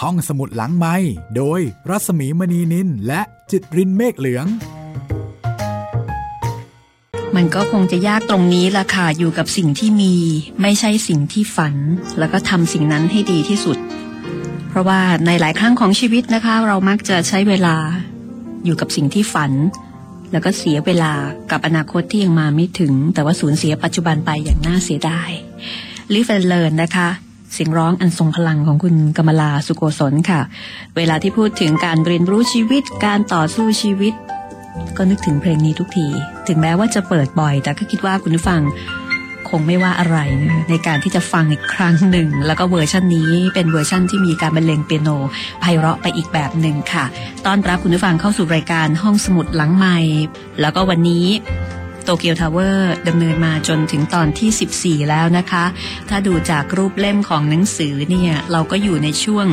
ห้องสมุดหลังไม้โดยรัสมีมณีนินและจิตรินเมฆเหลือง มันก็คงจะยากตรงนี้ละค่ะอยู่กับสิ่งที่มี ไม่ใช่สิ่งที่ฝัน แล้วก็ทำสิ่งนั้นให้ดีที่สุด เพราะว่าในหลายครั้งของชีวิตนะคะ เรามักจะใช้เวลา อยู่กับสิ่งที่ฝัน แล้วก็เสียเวลากับอนาคตที่ยังมาไม่ถึง แต่ว่าสูญเสียปัจจุบันไปอย่างน่าเสียดาย Live and Learn นะคะ เสียงร้องอันทรงพลังของคุณกมลาสุโกศลค่ะ เวลาที่พูดถึงการเรียนรู้ชีวิตการต่อสู้ชีวิต ก็นึกถึงเพลงนี้ทุกที ถึงแม้ว่าจะเปิดบ่อย แต่ก็คิดว่าคุณผู้ฟังคงไม่ว่าอะไรนะในการที่จะฟังอีกครั้งหนึ่ง แล้วก็เวอร์ชันนี้เป็นเวอร์ชันที่มีการบรรเลงเปียโนไพเราะไปอีกแบบหนึ่งค่ะ ต้อนรับคุณผู้ฟังเข้าสู่รายการห้องสมุดหลังใหม่ แล้วก็วันนี้ โตเกียวทาวเวอร์ดำเนินมาจนถึงตอนที่ 14 แล้วนะคะ ถ้าดูจากรูปเล่มของหนังสือเนี่ย เราก็อยู่ในช่วง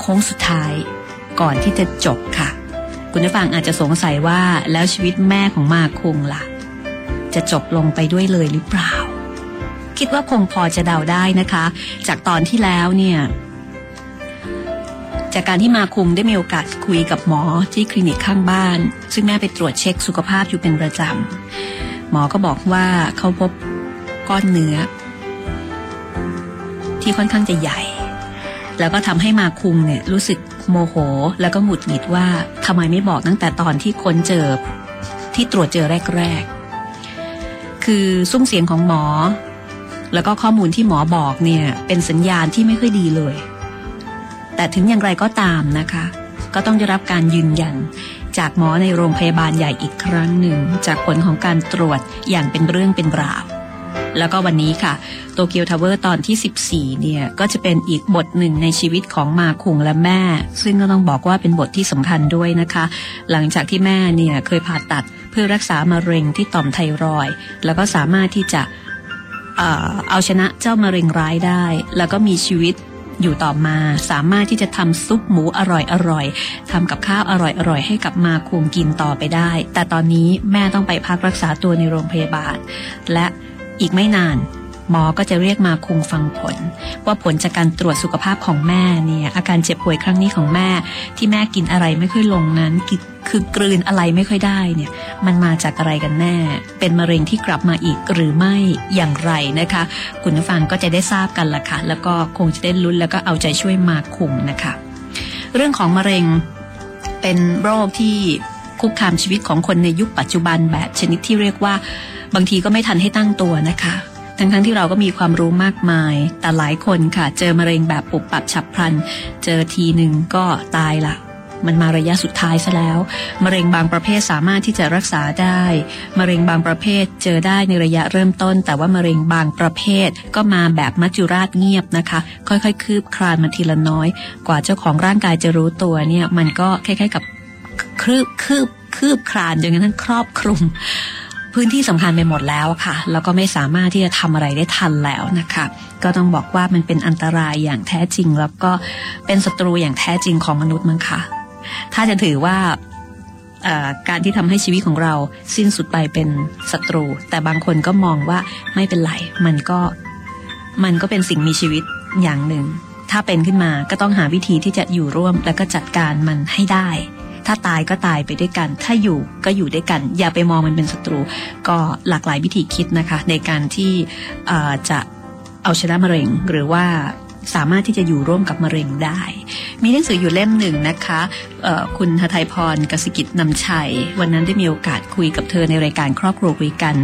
โค้งสุดท้ายก่อนที่จะจบค่ะ คุณผู้ฟังอาจจะสงสัยว่าแล้วชีวิตแม่ของมาคุงล่ะ จะจบลงไปด้วยเลยหรือเปล่า คิดว่าคงพอจะเดาได้นะคะ จากตอนที่แล้วเนี่ย จากการที่มาคุงได้มีโอกาสคุยกับหมอที่คลินิกข้างบ้าน ซึ่งแม่ไปตรวจเช็คสุขภาพอยู่เป็นประจำหมอก็บอกว่าเขาพบก้อนเนื้อ ที่ค่อนข้างจะใหญ่ แล้วก็ทำให้มาคุงเนี่ยรู้สึกโมโห แล้วก็หงุดหงิดว่าทำไมไม่บอกตั้งแต่ตอนที่ค้นเจอที่ตรวจเจอแรก ๆ คือซุ้มเสียงของหมอ แล้วก็ข้อมูลที่หมอบอกเนี่ยเป็นสัญญาณที่ไม่ค่อยดีเลย แต่ถึงอย่างไรก็ตามนะคะ ก็ต้องได้รับการยืนยัน จากหมอในโรงพยาบาลใหญ่อีกครั้งหนึ่ง จากผลของการตรวจอย่างเป็นเรื่องเป็นราวแล้วก็วันนี้ค่ะโตเกียวทาวเวอร์ตอนที่ 14 เนี่ย ก็จะเป็นอีกบทหนึ่งในชีวิตของมาคุงและแม่ ซึ่งก็ต้องบอกว่าเป็นบทที่สำคัญด้วยนะคะ หลังจากที่แม่เนี่ยเคยผ่าตัดเพื่อรักษามะเร็งที่ต่อมไทรอยด์ แล้วก็สามารถที่จะเอาชนะเจ้ามะเร็งร้ายได้ แล้วก็มีชีวิต อยู่ต่อมาสามารถที่จะทำซุปหมูอร่อยอร่อยทำกับข้าวอร่อยอร่อยให้กับมาคุมกินต่อไปได้ แต่ตอนนี้แม่ต้องไปพักรักษาตัวในโรงพยาบาล และอีกไม่นาน หมอก็จะเรียกมาคุงฟังผล ว่าผลจากการตรวจสุขภาพของแม่เนี่ยอาการเจ็บป่วยครั้งนี้ของแม่ ที่แม่กินอะไรไม่ค่อยลงนั้นคือกลืนอะไรไม่ค่อยได้เนี่ยมันมาจากอะไรกันแน่ เป็นมะเร็งที่กลับมาอีกหรือไม่อย่างไรนะคะ คุณผู้ฟังก็จะได้ทราบกันละค่ะ แล้วก็คงจะได้ลุ้นแล้วก็เอาใจช่วยมาคุงนะคะ เรื่องของมะเร็งเป็นโรคที่คุกคามชีวิตของคนในยุคปัจจุบันแบบชนิดที่เรียกว่า บางทีก็ไม่ทันให้ตั้งตัวนะคะ ทั้งๆทที่เราก็มีความรู้มากมาย แต่หลายคนค่ะ เจอมะเร็งแบบปุบปับฉับพลัน เจอทีหนึ่งก็ตายละมันมาระยะสุดท้ายซะแล้ว มะเร็งบางประเภทสามารถที่จะรักษาได้ มะเร็งบางประเภทเจอได้ในระยะเริ่มต้น แต่ว่ามะเร็งบางประเภทก็มาแบบมัจจุราชเงียบนะคะ ค่อยๆ คืบคลานมาทีละน้อย กว่าเจ้าของร่างกายจะรู้ตัวเนี่ย มันก็คล้ายๆกับคืบคืบคืบคลานจนกระทั่งครอบคลุม พื้นที่สำคัญไปหมดแล้วค่ะแล้วก็ไม่สามารถที่จะทำอะไรได้ทันแล้วนะคะ ก็ต้องบอกว่ามันเป็นอันตรายอย่างแท้จริง แล้วก็เป็นศัตรูอย่างแท้จริงของมนุษย์มั้งค่ะ ถ้าจะถือว่าการที่ทำให้ชีวิตของเราสิ้นสุดไปเป็นศัตรู แต่บางคนก็มองว่าไม่เป็นไรมันก็มันก็เป็นสิ่งมีชีวิตอย่างหนึ่ง ถ้าเป็นขึ้นมาก็ต้องหาวิธีที่จะอยู่ร่วม แล้วก็จัดการมันให้ได้ ถ้าตายก็ตายไปด้วยกัน ถ้าอยู่ก็อยู่ด้วยกัน อย่าไปมองมันเป็นศัตรู ก็หลากหลายวิธีคิดนะคะ ในการที่จะเอาชนะมะเร็งหรือว่า สามารถที่จะอยู่ร่วมกับมะเร็งได้ มีหนังสืออยู่เล่มหนึ่งนะคะคุณหทัยพรกสิกิจนำชัย วันนั้นได้มีโอกาสคุยกับเธอในรายการครอบครัวคุยกัน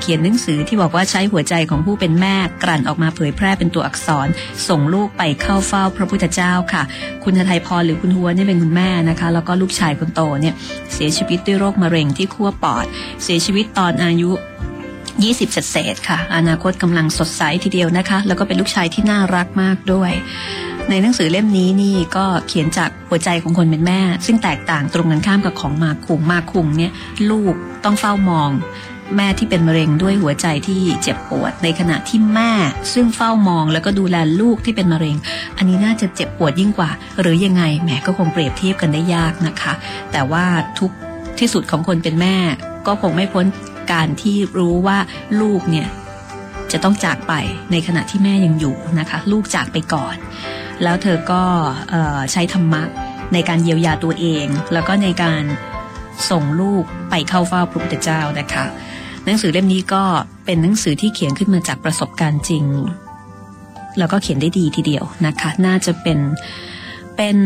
เขียนหนังสือที่บอกว่าใช้หัวใจของผู้เป็นแม่กลั่นออกมาเผยแพร่เป็นตัวอักษร ส่งลูกไปเข้าเฝ้าพระพุทธเจ้าค่ะ คุณหทัยพรหรือคุณหัวนี่เป็นคุณแม่นะคะ แล้วก็ลูกชายคนโตเนี่ยเสียชีวิตด้วยโรคมะเร็งที่ขั้วปอด เสียชีวิตตอนอายุ 20 เศษๆค่ะ อนาคตกำลังสดใสทีเดียวนะคะ แล้วก็เป็นลูกชายที่น่ารักมากด้วย ในหนังสือเล่มนี้นี่ก็เขียนจากหัวใจของคนเป็นแม่ ซึ่งแตกต่างตรงกันข้ามกับของมาคุงมาคุงเนี่ยลูกต้องเฝ้ามอง แม่ที่เป็นมะเร็งด้วยหัวใจที่เจ็บปวด ในขณะที่แม่ ซึ่งเฝ้ามองแล้วก็ดูแลลูกที่เป็นมะเร็ง อันนี้น่าจะเจ็บปวดยิ่งกว่า หรือยังไงแหมก็คงเปรียบเทียบกันได้ยากนะคะ แต่ว่าทุก ที่สุดของคนเป็นแม่ ก็คงไม่พ้นการที่รู้ว่าลูกเนี่ยจะต้องจากไปในขณะที่แม่ยังอยู่นะคะ ลูกจากไปก่อน แล้วเธอก็ใช้ธรรมะในการเยียวยาตัวเอง แล้วก็ในการส่งลูกไปเข้าเฝ้าพระพุทธเจ้านะคะ หนังสือเล่มนี้ก็เป็นหนังสือที่เขียนขึ้นมาจากประสบการณ์จริง แล้วก็เขียนได้ดีทีเดียวนะคะ น่าจะเป็นเป็น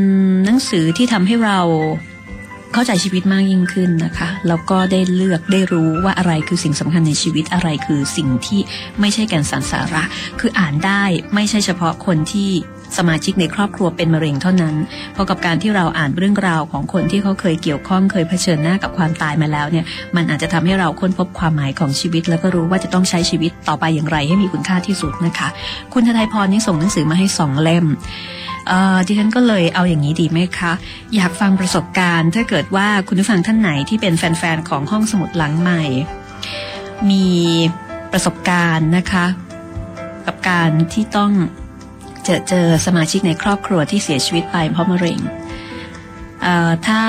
หนังสือที่ทำให้เรา เข้าใจชีวิตมากยิ่งขึ้นนะคะ แล้วก็ได้เลือกได้รู้ว่าอะไรคือสิ่งสำคัญในชีวิตอะไรคือสิ่งที่ไม่ใช่แก่นสารสาระ คืออ่านได้ไม่ใช่เฉพาะคนที่สมาชิกในครอบครัวเป็นมะเร็งเท่านั้น เพราะกับการที่เราอ่านเรื่องราวของคนที่เขาเคยเกี่ยวข้องเคยเผชิญหน้ากับความตายมาแล้วเนี่ย มันอาจจะทำให้เราค้นพบความหมายของชีวิต แล้วก็รู้ว่าจะต้องใช้ชีวิตต่อไปอย่างไรให้มีคุณค่าที่สุดนะคะ คุณทนายพรนี่ส่งหนังสือมาให้สองเล่ม ดิฉันก็เลยเอาอย่างนี้ดีไหมคะ อยากฟังประสบการณ์ ถ้าเกิดว่าคุณผู้ฟังท่านไหนที่เป็นแฟนๆของห้องสมุดหลังใหม่ มีประสบการณ์นะคะ กับการที่ต้องเจอเจอสมาชิกในครอบครัวที่เสียชีวิตไปเพราะมะเร็งถ้า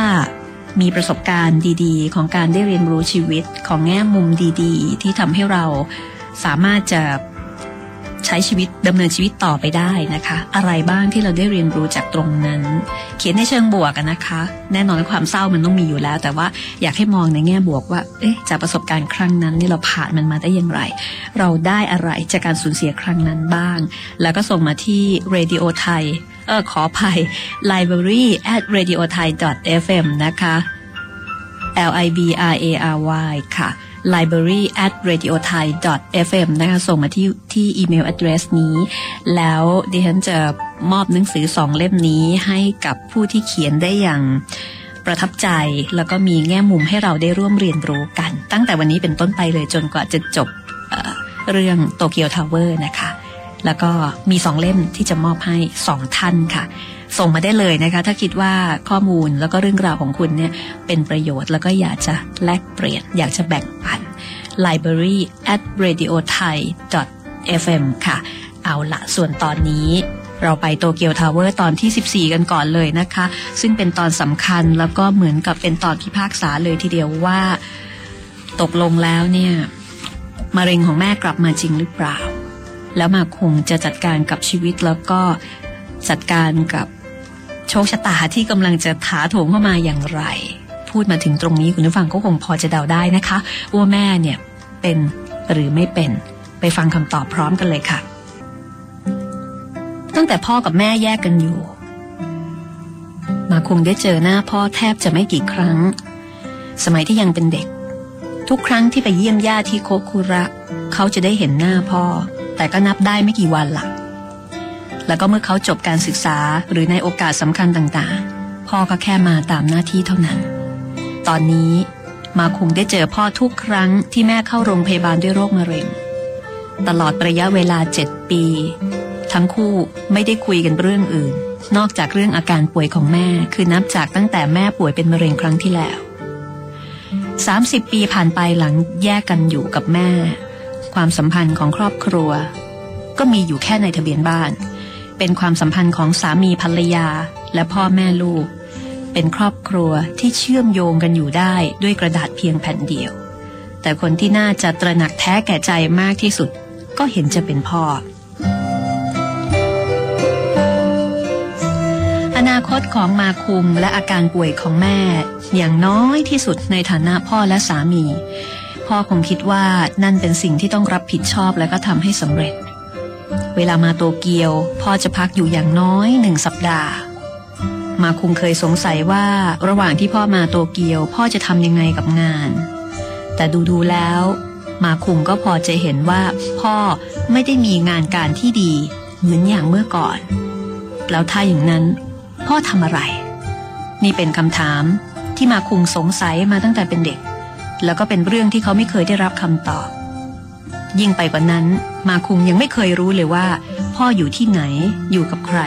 มีประสบการณ์ดีๆ ของการได้เรียนรู้ชีวิตของแง่มุมดี ๆ ที่ทำให้เราสามารถจะ ใช้ชีวิตดำเนินชีวิตต่อไปได้นะคะ อะไรบ้างที่เราได้เรียนรู้จากตรงนั้น เขียนในเชิงบวกกันนะคะ แน่นอนความเศร้ามันต้องมีอยู่แล้ว แต่ว่าอยากให้มองในแง่บวกว่า เอ๊ะจากประสบการณ์ครั้งนั้นนี่เราผ่านมันมาได้อย่างไร เราได้อะไรจากการสูญเสียครั้งนั้นบ้าง แล้วก็ส่งมาที่ radio thai เออขออภัย library at radio thai fm นะคะ l i b r a r y ค่ะ library at radio thai fm นะคะส่งมาที่ที่อีเมล address นี้ แล้วดิฉันจะมอบหนังสือสองเล่มนี้ให้กับผู้ที่เขียนได้อย่างประทับใจแล้วก็มีแง่มุมให้เราได้ร่วมเรียนรู้กัน ตั้งแต่วันนี้เป็นต้นไปเลยจนกว่าจะจบเรื่องโตเกียวทาวเวอร์นะคะ แล้วก็มีสองเล่มที่จะมอบให้สองท่านค่ะ ส่งมาได้เลยนะคะ ถ้าคิดว่าข้อมูลแล้วก็เรื่องราวของคุณเนี่ยเป็นประโยชน์แล้วก็อยากจะแลกเปลี่ยน อยากจะแบ่งปัน library at radio thai fm ค่ะ เอาละส่วนตอนนี้เราไปโตเกียวทาวเวอร์ตอนที่ 14 กันก่อนเลยนะคะ ซึ่งเป็นตอนสำคัญแล้วก็เหมือนกับเป็นตอนพิพากษาเลยทีเดียวว่า ตกลงแล้วเนี่ยมะเร็งของแม่กลับมาจริงหรือเปล่า แล้วมาคงจะจัดการกับชีวิตแล้วก็จัดการกับ โชคชะตาที่กำลังจะถาโถมเข้ามาอย่างไร พูดมาถึงตรงนี้คุณผู้ฟังก็คงพอจะเดาได้นะคะว่าแม่เนี่ยเป็นหรือไม่เป็น ไปฟังคำตอบพร้อมกันเลยค่ะ ตั้งแต่พ่อกับแม่แยกกันอยู่ มาคงได้เจอหน้าพ่อแทบจะไม่กี่ครั้ง สมัยที่ยังเป็นเด็ก ทุกครั้งที่ไปเยี่ยมญาติที่โคคุระ เขาจะได้เห็นหน้าพ่อ แต่ก็นับได้ไม่กี่วันหลัก แล้วก็เมื่อเขาจบการศึกษาหรือในโอกาสสำคัญต่างๆ พ่อก็แค่มาตามหน้าที่เท่านั้น ตอนนี้มาคงได้เจอพ่อทุกครั้งที่แม่เข้าโรงพยาบาลด้วยโรคมะเร็ง ตลอดระยะเวลาเจ็ดปี ทั้งคู่ไม่ได้คุยกันเรื่องอื่น นอกจากเรื่องอาการป่วยของแม่คือนับจากตั้งแต่แม่ป่วยเป็นมะเร็งครั้งที่แล้ว 30 ปีผ่านไปหลังแยกกันอยู่กับแม่ ความสัมพันธ์ของครอบครัว ก็มีอยู่แค่ในทะเบียนบ้าน เป็นความสัมพันธ์ของสามีภรรยาและพ่อแม่ลูก เป็นครอบครัวที่เชื่อมโยงกันอยู่ได้ด้วยกระดาษเพียงแผ่นเดียว แต่คนที่น่าจะตระหนักแท้แก่ใจมากที่สุด ก็เห็นจะเป็นพ่อ อนาคตของมาคุมและอาการป่วยของแม่ อย่างน้อยที่สุดในฐานะพ่อและสามี พ่อคงคิดว่านั่นเป็นสิ่งที่ต้องรับผิดชอบและก็ทำให้สำเร็จ เวลามาโตเกียว พ่อจะพักอยู่อย่างน้อยหนึ่งสัปดาห์ มาคุงเคยสงสัยว่าระหว่างที่พ่อมาโตเกียว พ่อจะทำยังไงกับงาน แต่ดูดูแล้ว มาคุงก็พอจะเห็นว่า พ่อไม่ได้มีงานการที่ดี เหมือนอย่างเมื่อก่อน แล้วถ้าอย่างนั้น พ่อทำอะไร นี่เป็นคำถามที่มาคุงสงสัยมาตั้งแต่เป็นเด็ก แล้วก็เป็นเรื่องที่เขาไม่เคยได้รับคำตอบ ยิ่งไปกว่านั้น มาคุงยังไม่เคยรู้เลยว่า พ่ออยู่ที่ไหนอยู่กับใคร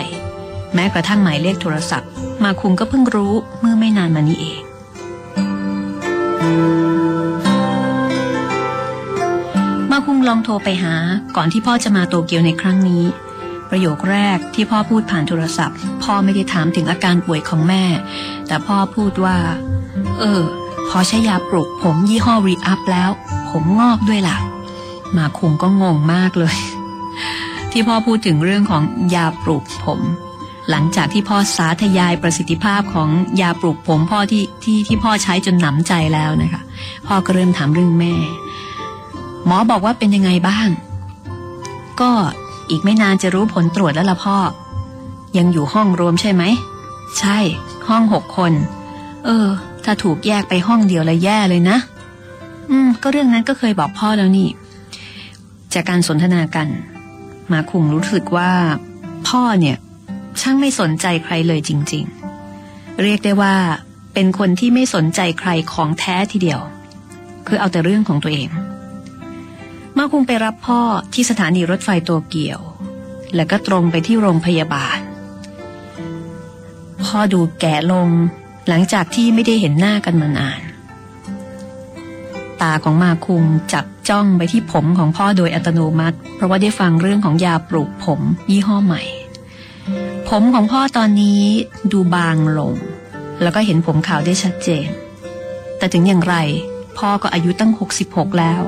แม้กระทั่งหมายเลขโทรศัพท์ มาคุงก็เพิ่งรู้เมื่อไม่นานมานี้เอง มาคุงลองโทรไปหาก่อนที่พ่อจะมาโตเกียวในครั้งนี้ ประโยคแรกที่พ่อพูดผ่านโทรศัพท์ พ่อไม่ได้ถามถึงอาการป่วยของแม่ แต่พ่อพูดว่า เออ พอใช้ยาปลุกผมยี่ห้อรีอัพแล้ว ผมงอกด้วยล่ะ มาคุงก็งงมากเลย ที่พ่อพูดถึงเรื่องของยาปลูกผม หลังจากที่พ่อสาธยายประสิทธิภาพของยาปลูกผมพ่อที่ที่ที่พ่อใช้จนหนำใจแล้วนะคะ พ่อก็เริ่มถามเรื่องแม่ หมอบอกว่าเป็นยังไงบ้าง ก็อีกไม่นานจะรู้ผลตรวจแล้วล่ะพ่อ ยังอยู่ห้องรวมใช่ไหม ใช่ ห้องหกคน เออ ถ้าถูกแยกไปห้องเดียวละแย่เลยนะ อืม ก็เรื่องนั้นก็เคยบอกพ่อแล้วนี่ จากการสนทนากัน มาคุงรู้สึกว่าพ่อเนี่ย ช่างไม่สนใจใครเลยจริง ๆ เรียกได้ว่า เป็นคนที่ไม่สนใจใครของแท้ทีเดียว คือเอาแต่เรื่องของตัวเอง มาคุงไปรับพ่อที่สถานีรถไฟโตเกียว แล้วก็ตรงไปที่โรงพยาบาล พ่อดูแก่ลงหลังจากที่ไม่ได้เห็นหน้ากันมานาน ตาของมาคุงจับจ้องไปที่ผมของพ่อโดยอัตโนมัติ เพราะว่าได้ฟังเรื่องของยาปลูกผมยี่ห้อใหม่ ผมของพ่อตอนนี้ดูบางลง แล้วก็เห็นผมขาวได้ชัดเจน แต่ถึงอย่างไร พ่อก็อายุตั้ง 66 แล้ว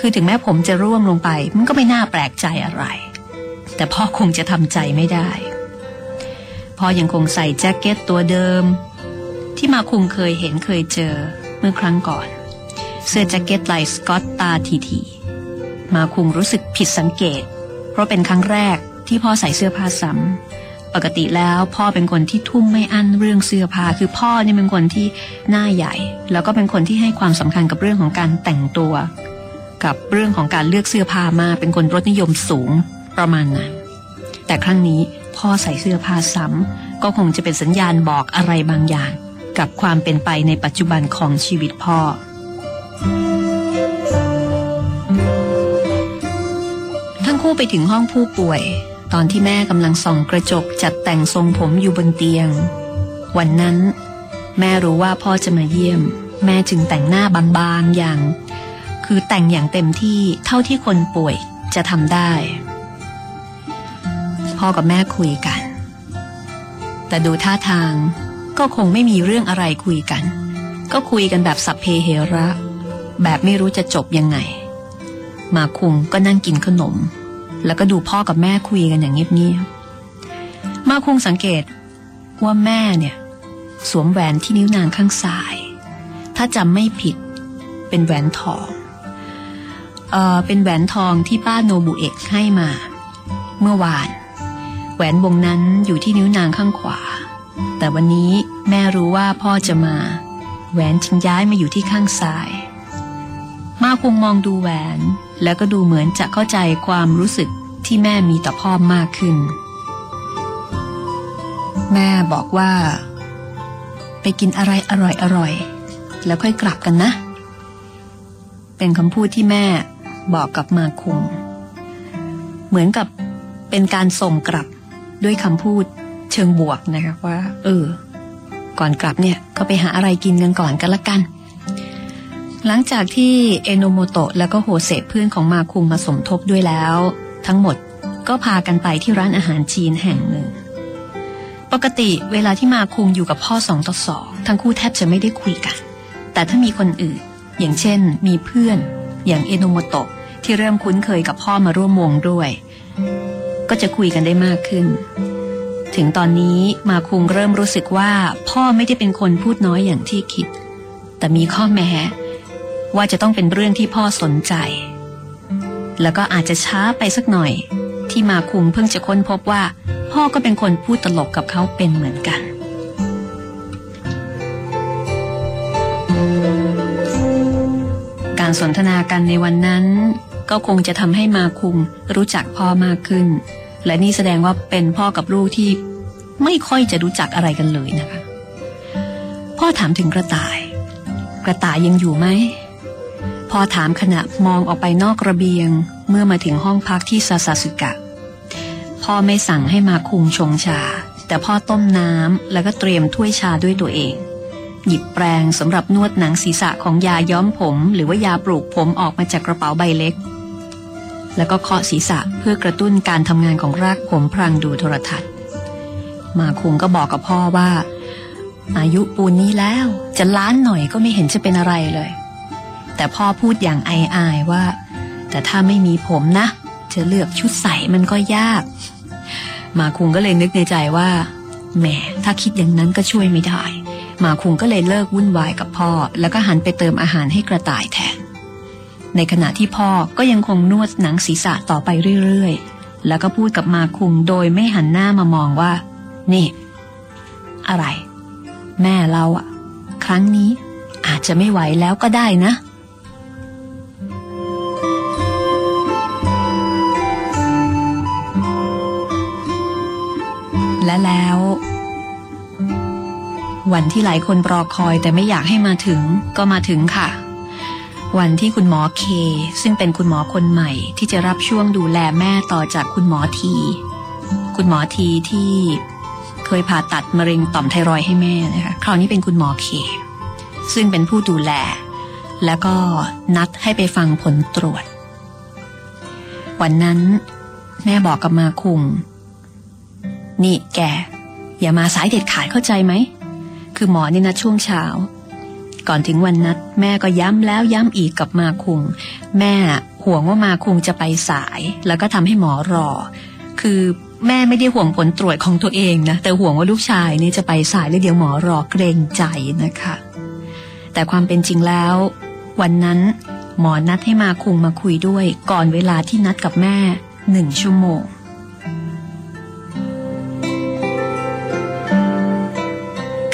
คือถึงแม้ผมจะร่วงลงไป มันก็ไม่น่าแปลกใจอะไร แต่พ่อคงจะทำใจไม่ได้ พ่อยังคงใส่แจ็คเก็ตตัวเดิม ที่มาคุงเคยเห็นเคยเจอเมื่อครั้งก่อน เสื้อแจ็คเก็ตลายสกอตตาทีทีมาคุงรู้สึกผิดสังเกต เพราะเป็นครั้งแรกที่พ่อใส่เสื้อผ้าซ้ำปกติแล้วพ่อเป็นคนที่ทุ่มไม่อั้นเรื่องเสื้อผ้าคือพ่อเนี่ยเป็นคนที่หน้าใหญ่ แล้วก็เป็นคนที่ให้ความสำคัญกับเรื่องของการแต่งตัว กับเรื่องของการเลือกเสื้อผ้ามาเป็นคนรสนิยมสูงประมาณนั้นแต่ครั้งนี้พ่อใส่เสื้อผ้าซ้ำก็คงจะเป็นสัญญาณบอกอะไรบางอย่าง กับความเป็นไปในปัจจุบันของชีวิตพ่อ ทั้งคู่ไปถึงห้องผู้ป่วย ตอนที่แม่กำลังส่องกระจกจัดแต่งทรงผมอยู่บนเตียง วันนั้น แม่รู้ว่าพ่อจะมาเยี่ยม แม่จึงแต่งหน้าบางๆอย่าง คือแต่งอย่างเต็มที่เท่าที่คนป่วยจะทำได้ พ่อกับแม่คุยกัน แต่ดูท่าทางก็คงไม่มีเรื่องอะไรคุยกัน ก็คุยกันแบบสัพเพเหระ แบบไม่รู้จะจบยังไง มาคุงก็นั่งกินขนม แล้วก็ดูพ่อกับแม่คุยกันอย่างเงียบๆมาคุงสังเกตว่าแม่เนี่ย สวมแหวนที่นิ้วนางข้างซ้าย ถ้าจำไม่ผิดเป็นแหวนทองเออเป็นแหวนทองที่ป้าโนบุเอะให้มา เมื่อวาน แหวนวงนั้นอยู่ที่นิ้วนางข้างขวา แต่วันนี้แม่รู้ว่าพ่อจะมา แหวนจึงย้ายมาอยู่ที่ข้างซ้าย มาคงมองดูแหวน แล้วก็ดูเหมือนจะเข้าใจความรู้สึกที่แม่มีต่อพ่อมากขึ้น แม่บอกว่า ไปกินอะไรอร่อยๆ แล้วค่อยกลับกันนะ เป็นคำพูดที่แม่บอกกับมาคง เหมือนกับเป็นการส่งกลับด้วยคำพูดเชิงบวกนะคะว่า เออ ก่อนกลับเนี่ยก็ไปหาอะไรกินกันก่อนกันละกัน หลังจากที่เอโนโมโตะแล้วก็โฮเซเพื่อนของมาคุงมาสมทบด้วยแล้ว ทั้งหมดก็พากันไปที่ร้านอาหารจีนแห่งหนึ่ง ปกติเวลาที่มาคุงอยู่กับพ่อสองต่อสองทั้งคู่แทบจะไม่ได้คุยกัน แต่ถ้ามีคนอื่น อย่างเช่น มีเพื่อน อย่างเอโนโมโตะที่เริ่มคุ้นเคยกับพ่อมาร่วมวงด้วย ก็จะคุยกันได้มากขึ้น ถึงตอนนี้มาคุงเริ่มรู้สึกว่า พ่อไม่ได้เป็นคนพูดน้อยอย่างที่คิด แต่มีข้อแม้ ว่าจะต้องเป็นเรื่องที่พ่อสนใจ แล้วก็อาจจะช้าไปสักหน่อย ที่มาคุงเพิ่งจะค้นพบว่า พ่อก็เป็นคนพูดตลกกับเขาเป็นเหมือนกัน การสนทนากันในวันนั้น ก็คงจะทำให้มาคุงรู้จักพ่อมากขึ้น และนี่แสดงว่าเป็นพ่อกับลูกที่ไม่ค่อยจะรู้จักอะไรกันเลยนะคะ พ่อถามถึงกระต่าย กระต่ายยังอยู่ไหม อถามขณะมองออกไปนอกระเบียง เมื่อมาถึงห้องพักที่ซาซาสึกะ พ่อไม่สั่งให้มาคุงชงชา แต่พ่อต้มน้ำแล้วก็เตรียมถ้วยชาด้วยตัวเอง หยิบแปรงสำหรับนวดหนังศีรษะของยาย้อมผม หรือว่ายาปลูกผมออกมาจากกระเป๋าใบเล็ก แล้วก็เคาะศีรษะเพื่อกระตุ้นการทำงานของรากผมพรางดูโทรทัศน์ มาคุงก็บอกกับพ่อว่า อายุปูนนี้แล้วจะล้านหน่อยก็ไม่เห็นจะเป็นอะไรเลย แต่พ่อพูดอย่างอายๆว่า แต่ถ้าไม่มีผมนะจะเลือกชุดใส่มันก็ยาก มาคุงก็เลยนึกในใจว่าแหมถ้าคิดอย่างนั้นก็ช่วยไม่ได้ มาคุงก็เลยเลิกวุ่นวายกับพ่อ แล้วก็หันไปเติมอาหารให้กระต่ายแทน ในขณะที่พ่อก็ยังคงนวดหนังศีรษะต่อไปเรื่อยๆ แล้วก็พูดกับมาคุงโดยไม่หันหน้ามามองว่า นี่ อะไร แม่เราอะครั้งนี้อาจจะไม่ไหวแล้วก็ได้นะและ วันที่หลายคนรอคอยแต่ไม่อยากให้มาถึงก็มาถึงค่ะ วันที่คุณหมอเค ซึ่งเป็นคุณหมอคนใหม่ ที่จะรับช่วงดูแลแม่ต่อจากคุณหมอที คุณหมอทีที่เคยผ่าตัดมะเร็งต่อมไทรอยให้แม่นะคะคราวนี้เป็นคุณหมอเค ซึ่งเป็นผู้ดูแล แล้วก็นัดให้ไปฟังผลตรวจ วันนั้นแม่บอกกับมาคุงนี่แก อย่ามาสายเด็ดขาดเข้าใจไหม คือหมอนี่นัดช่วงเช้า ก่อนถึงวันนัด แม่ก็ย้ำแล้วย้ำอีกกับมาคุง แม่ห่วงว่ามาคุงจะไปสาย แล้วก็ทำให้หมอรอ คือแม่ไม่ได้ห่วงผลตรวจของตัวเองนะ แต่ห่วงว่าลูกชายนี่จะไปสายแล้วเดี๋ยวหมอรอเกรงใจนะคะ แต่ความเป็นจริงแล้ว วันนั้นหมอนัดให้มาคุงมาคุยด้วย ก่อนเวลาที่นัดกับแม่หนึ่งชั่วโมง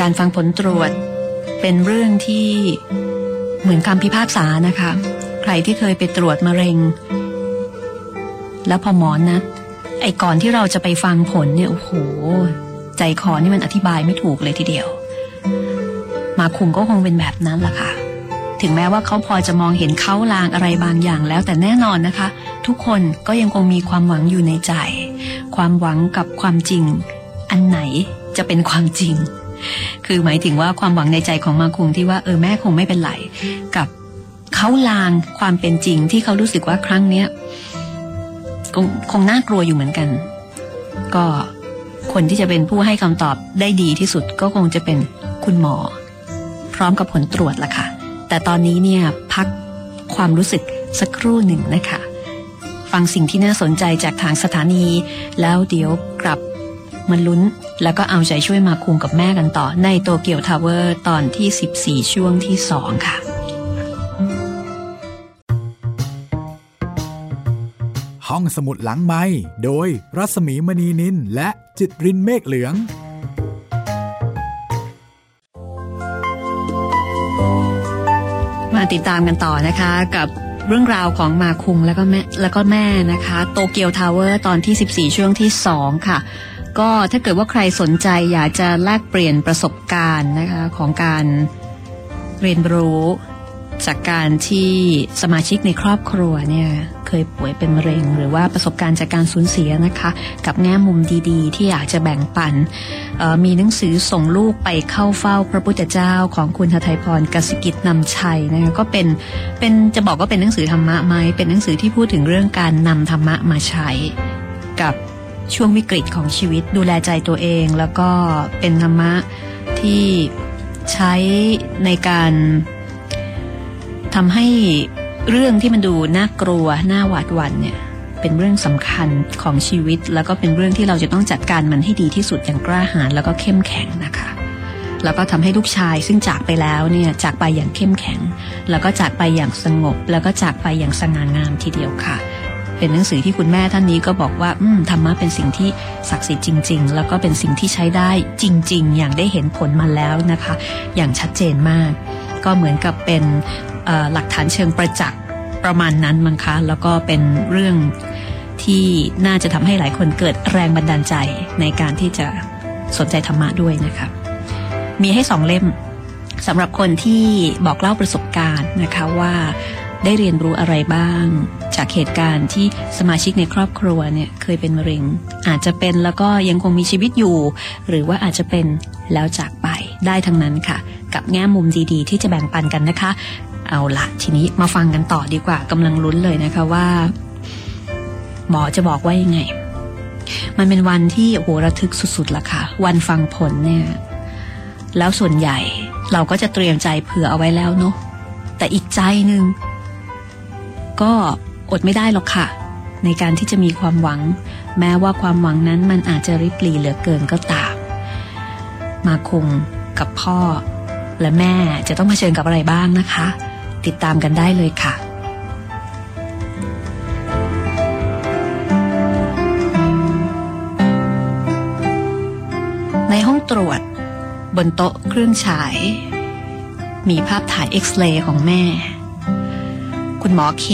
การฟังผลตรวจ เป็นเรื่องที่เหมือนคำพิพากษานะคะ ใครที่เคยไปตรวจมะเร็ง แล้วพอหมอนัดไอ้ก่อนที่เราจะไปฟังผลเนี่ยโอ้โห ใจคอนี่มันอธิบายไม่ถูกเลยทีเดียว มาคุงก็คงเป็นแบบนั้นล่ะค่ะ ถึงแม้ว่าเขาพอจะมองเห็นเขาลางอะไรบางอย่างแล้ว แต่แน่นอนนะคะ ทุกคนก็ยังคงมีความหวังอยู่ในใจ ความหวังกับความจริง อันไหนจะเป็นความจริง คือหมายถึงว่าความหวังในใจของมาคุงที่ว่าเออแม่คงไม่เป็นไรกับเขาลางความเป็นจริงที่เขารู้สึกว่าครั้งเนี้ยคงคงน่ากลัวอยู่เหมือนกัน ก็คนที่จะเป็นผู้ให้คำตอบได้ดีที่สุดก็คงจะเป็นคุณหมอ พร้อมกับผลตรวจละค่ะ แต่ตอนนี้เนี่ยพักความรู้สึกสักครู่หนึ่งนะคะ ฟังสิ่งที่น่าสนใจจากทางสถานี แล้วเดี๋ยวกลับมาลุ้น แล้วก็เอาใจช่วยมาคุงกับแม่กันต่อในโตเกียวทาวเวอร์ตอนที่ 14 ช่วงที่ 2 ค่ะ ห้องสมุดหลังไมค์โดยรัสมีมณีนินและจิตรินเมฆเหลืองมาติดตามกันต่อนะคะกับเรื่องราวของมาคุงแล้วก็แม่แล้วก็แม่นะคะ โตเกียวทาวเวอร์ตอนที่ 14 ช่วงที่ 2 ค่ะ ก็ถ้าเกิดว่าใครสนใจอยากจะแลกเปลี่ยนประสบการณ์นะคะของการเรียนรู้จากการที่สมาชิกในครอบครัวเนี่ยเคยป่วยเป็นมะเร็ง หรือว่าประสบการณ์จากการสูญเสียนะคะ กับแง่มุมดีๆ ที่อยากจะแบ่งปัน มีหนังสือส่งลูกไปเข้าเฝ้าพระพุทธเจ้าของคุณทไทยพรกสิกิจนำชัยนะคะก็เป็นเป็นจะบอกว่าเป็นหนังสือธรรมะไหมเป็นหนังสือที่พูดถึงเรื่องการนำธรรมะมาใช้กับ ช่วงวิกฤตของชีวิตดูแลใจตัวเองแล้วก็เป็นธรรมะที่ใช้ในการทำให้เรื่องที่มันดูน่ากลัวน่าหวาดหวั่นเนี่ยเป็นเรื่องสำคัญของชีวิต แล้วก็เป็นเรื่องที่เราจะต้องจัดการมันให้ดีที่สุดอย่างกล้าหาญแล้วก็เข้มแข็งนะคะ แล้วก็ทำให้ลูกชายซึ่งจากไปแล้วเนี่ยจากไปอย่างเข้มแข็ง แล้วก็จากไปอย่างสงบ แล้วก็จากไปอย่างสง่างามทีเดียวค่ะ เป็นหนังสือที่คุณแม่ท่านนี้ก็บอกว่า อืมธรรมะเป็นสิ่งที่ศักดิ์สิทธิ์จริง ๆ แล้วก็เป็นสิ่งที่ใช้ได้จริง ๆ อย่างได้เห็นผลมาแล้วนะคะ อย่างชัดเจนมาก ก็เหมือนกับเป็นหลักฐานเชิงประจักษ์ประมาณนั้นมั้งคะ แล้วก็เป็นเรื่องที่น่าจะทำให้หลายคนเกิดแรงบันดาลใจในการที่จะสนใจธรรมะด้วยนะคะมีให้สองเล่มสำหรับคนที่บอกเล่าประสบการณ์นะคะว่าได้เรียนรู้อะไรบ้าง จากเหตุการณ์ที่สมาชิกในครอบครัวเนี่ยเคยเป็นมะเร็ง อาจจะเป็นแล้วก็ยังคงมีชีวิตอยู่ หรือว่าอาจจะเป็นแล้วจากไปได้ทั้งนั้นค่ะ กับแง่มุมดีๆ ที่จะแบ่งปันกันนะคะ เอาละทีนี้มาฟังกันต่อดีกว่ากำลังลุ้นเลยนะคะว่า หมอจะบอกว่ายังไง มันเป็นวันที่โอ้โหระทึกสุดๆละค่ะ วันฟังผลเนี่ยแล้วส่วนใหญ่เราก็จะเตรียมใจเผื่อเอาไว้แล้วเนาะแต่อีกใจหนึ่งก็ อดไม่ได้หรอกค่ะ ในการที่จะมีความหวัง แม้ว่าความหวังนั้นมันอาจจะริบหรี่เหลือเกินก็ตาม มาคงกับพ่อ และแม่จะต้องเผชิญกับอะไรบ้างนะคะ ติดตามกันได้เลยค่ะในห้องตรวจ บนโต๊ะเครื่องฉาย มีภาพถ่ายเอ็กซเรย์ของแม่ คุณหมอเค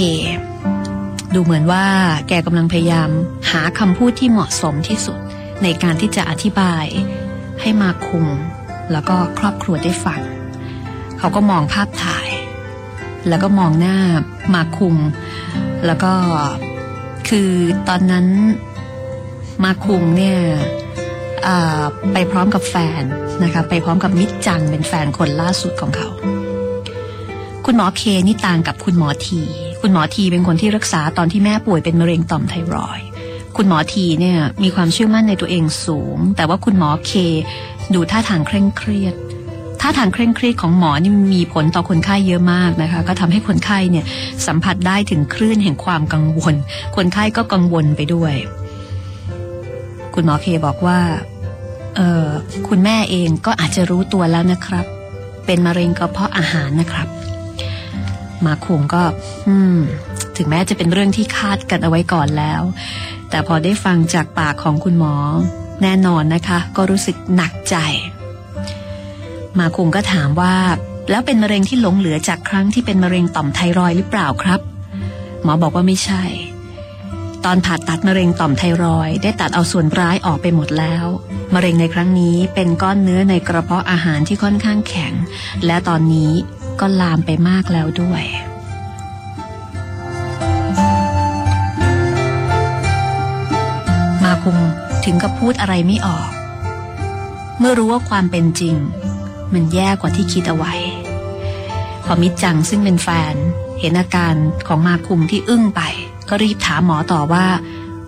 ดูเหมือนว่าแกกำลังพยายามหาคำพูดที่เหมาะสมที่สุด ในการที่จะอธิบาย ให้มาคุม แล้วก็ครอบครัวได้ฟัง เขาก็มองภาพถ่าย แล้วก็มองหน้ามาคุม แล้วก็คือตอนนั้นมาคุมเนี่ยไปพร้อมกับแฟนนะคะไปพร้อมกับมิตรจังเป็นแฟนคนล่าสุดของเขา คุณหมอเคนี่ต่างกับคุณหมอที คุณหมอทีเป็นคนที่รักษาตอนที่แม่ป่วยเป็นมะเร็งต่อมไทรอยด์คุณหมอทีเนี่ยมีความเชื่อมั่นในตัวเองสูง แต่ว่าคุณหมอเค ดูท่าทางเคร่งเครียดท่าทางเคร่งเครียดของหมอนี่มีผลต่อคนไข้เยอะมากนะคะ ก็ทำให้คนไข้เนี่ยสัมผัสได้ถึงคลื่นแห่งความกังวล คนไข้ก็กังวลไปด้วย คุณหมอเคบอกว่าเออคุณแม่เองก็อาจจะรู้ตัวแล้วนะครับ เป็นมะเร็งกระเพาะอาหารนะครับ มาคงก็ อืม ถึงแม้จะเป็นเรื่องที่คาดกันเอาไว้ก่อนแล้ว แต่พอได้ฟังจากปากของคุณหมอ แน่นอนนะคะ ก็รู้สึกหนักใจ มาคงก็ถามว่า แล้วเป็นมะเร็งที่หลงเหลือจากครั้งที่เป็นมะเร็งต่อมไทรอยหรือเปล่าครับ หมอบอกว่าไม่ใช่ ตอนผ่าตัดมะเร็งต่อมไทรอยได้ตัดเอาส่วนร้ายออกไปหมดแล้วมะเร็งในครั้งนี้เป็นก้อนเนื้อในกระเพาะอาหารที่ค่อนข้างแข็ง และตอนนี้ ก็ลามไปมากแล้วด้วย มาคุงถึงกับพูดอะไรไม่ออก เมื่อรู้ว่าความเป็นจริง มันแย่กว่าที่คิดเอาไว้พอมิจจังซึ่งเป็นแฟน เห็นอาการของมาคุมที่อึ้งไป ก็รีบถามหมอต่อว่า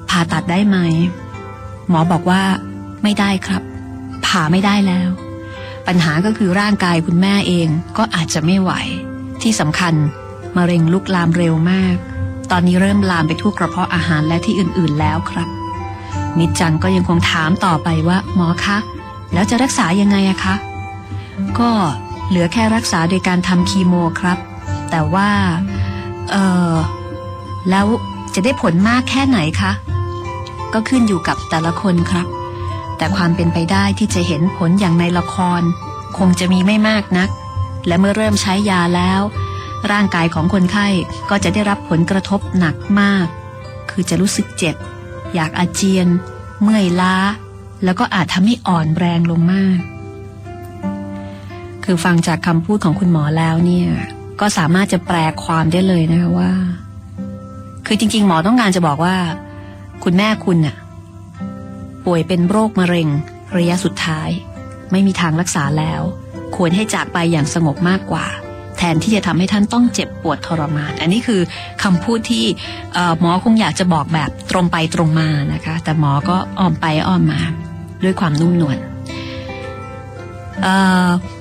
ผ่าตัดได้ไหม หมอบอกว่า ไม่ได้ครับ ผ่าไม่ได้แล้ว ปัญหาก็คือร่างกายคุณแม่เองก็อาจจะไม่ไหว ที่สำคัญมะเร็งลุกลามเร็วมาก ตอนนี้เริ่มลามไปทั่วกระเพาะอาหารและที่อื่นๆแล้วครับนิจจังก็ยังคงถามต่อไปว่าหมอคะ แล้วจะรักษายังไงอะคะ ก็เหลือแค่รักษาโดยการทำคีโมครับ แต่ว่าเออแล้วจะได้ผลมากแค่ไหนคะ ก็ขึ้นอยู่กับแต่ละคนครับ แต่ความเป็นไปได้ที่จะเห็นผลอย่างในละคร คงจะมีไม่มากนัก และเมื่อเริ่มใช้ยาแล้ว ร่างกายของคนไข้ก็จะได้รับผลกระทบหนักมาก คือจะรู้สึกเจ็บ อยากอาเจียน เมื่อยล้า แล้วก็อาจทำให้อ่อนแรงลงมาก คือฟังจากคำพูดของคุณหมอแล้วเนี่ย ก็สามารถจะแปลความได้เลยนะคะว่า คือจริง ๆ หมอต้องการจะบอกว่า คุณแม่คุณน่ะ ป่วยเป็นโรคมะเร็ง ระยะสุดท้าย ไม่มีทางรักษาแล้ว ควรให้จากไปอย่างสงบมากกว่า แทนที่จะทำให้ท่านต้องเจ็บปวดทรมาน อันนี้คือคำพูดที่หมอคงอยากจะบอกแบบตรงไปตรงมานะคะ แต่หมอก็อ้อมไปอ้อมมา ด้วยความนุ่มนวล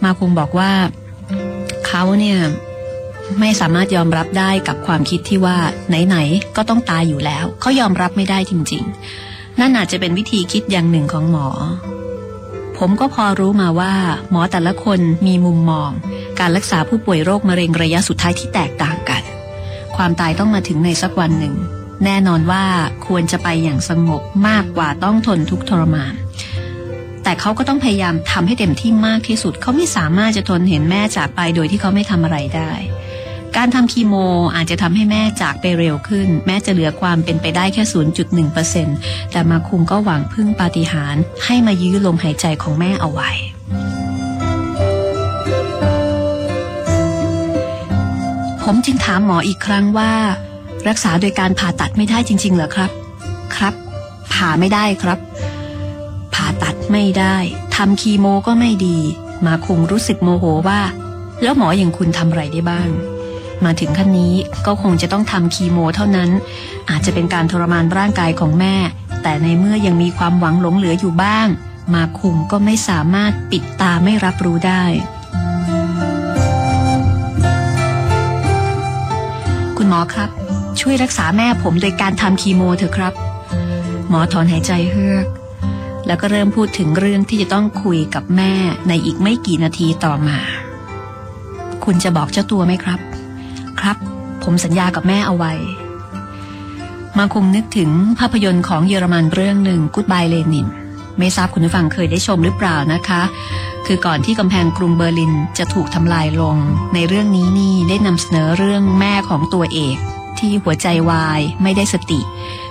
มาคงบอกว่าเขาเนี่ยไม่สามารถยอมรับได้กับความคิดที่ว่าไหนๆก็ต้องตายอยู่แล้ว เขายอมรับไม่ได้จริง ๆ นั่นอาจจะเป็นวิธีคิดอย่างหนึ่งของหมอ ผมก็พอรู้มาว่า หมอแต่ละคนมีมุมมอง การรักษาผู้ป่วยโรคมะเร็งระยะสุดท้ายที่แตกต่างกัน ความตายต้องมาถึงในสักวันหนึ่ง แน่นอนว่าควรจะไปอย่างสงบมากกว่าต้องทนทุกทรมานแต่เขาก็ต้องพยายามทำให้เต็มที่มากที่สุด เขาไม่สามารถจะทนเห็นแม่จากไปโดยที่เขาไม่ทำอะไรได้ การทำคีโมอาจจะทำให้แม่จากไปเร็วขึ้น แม้จะเหลือความเป็นไปได้แค่ 0.1%แต่มาคุมก็หวังพึ่งปาฏิหาริย์ให้มายื้อลมหายใจของแม่เอาไว้ผมจึงถามหมออีกครั้งว่า รักษาโดยการผ่าตัดไม่ได้จริง ๆ เหรอครับ ครับ ผ่าไม่ได้ครับ ผ่าตัดไม่ได้ทำคีโมก็ไม่ดี มาคุงรู้สึกโมโหว่า แล้วหมออย่างคุณทำอะไรได้บ้าง มาถึงขั้นนี้ก็คงจะต้องทำคีโมเท่านั้น อาจจะเป็นการทรมานร่างกายของแม่ แต่ในเมื่อยังมีความหวังหลงเหลืออยู่บ้าง มาคุมก็ไม่สามารถปิดตาไม่รับรู้ได้ คุณหมอครับ ช่วยรักษาแม่ผมโดยการทำคีโมเถอะครับ หมอถอนหายใจเฮือก แล้วก็เริ่มพูดถึงเรื่องที่จะต้องคุยกับแม่ในอีกไม่กี่นาทีต่อมา คุณจะบอกเจ้าตัวไหมครับ ครับ ผมสัญญากับแม่เอาไว้ มาคงนึกถึงภาพยนตร์ของเยอรมันเรื่องหนึ่งกูดบายเลนินไม่ทราบคุณผู้ฟังเคยได้ชมหรือเปล่านะคะ คือก่อนที่กำแพงกรุงเบอร์ลินจะถูกทำลายลง ในเรื่องนี้นี่ได้นำเสนอเรื่องแม่ของตัวเอก ที่หัวใจวายไม่ได้สติ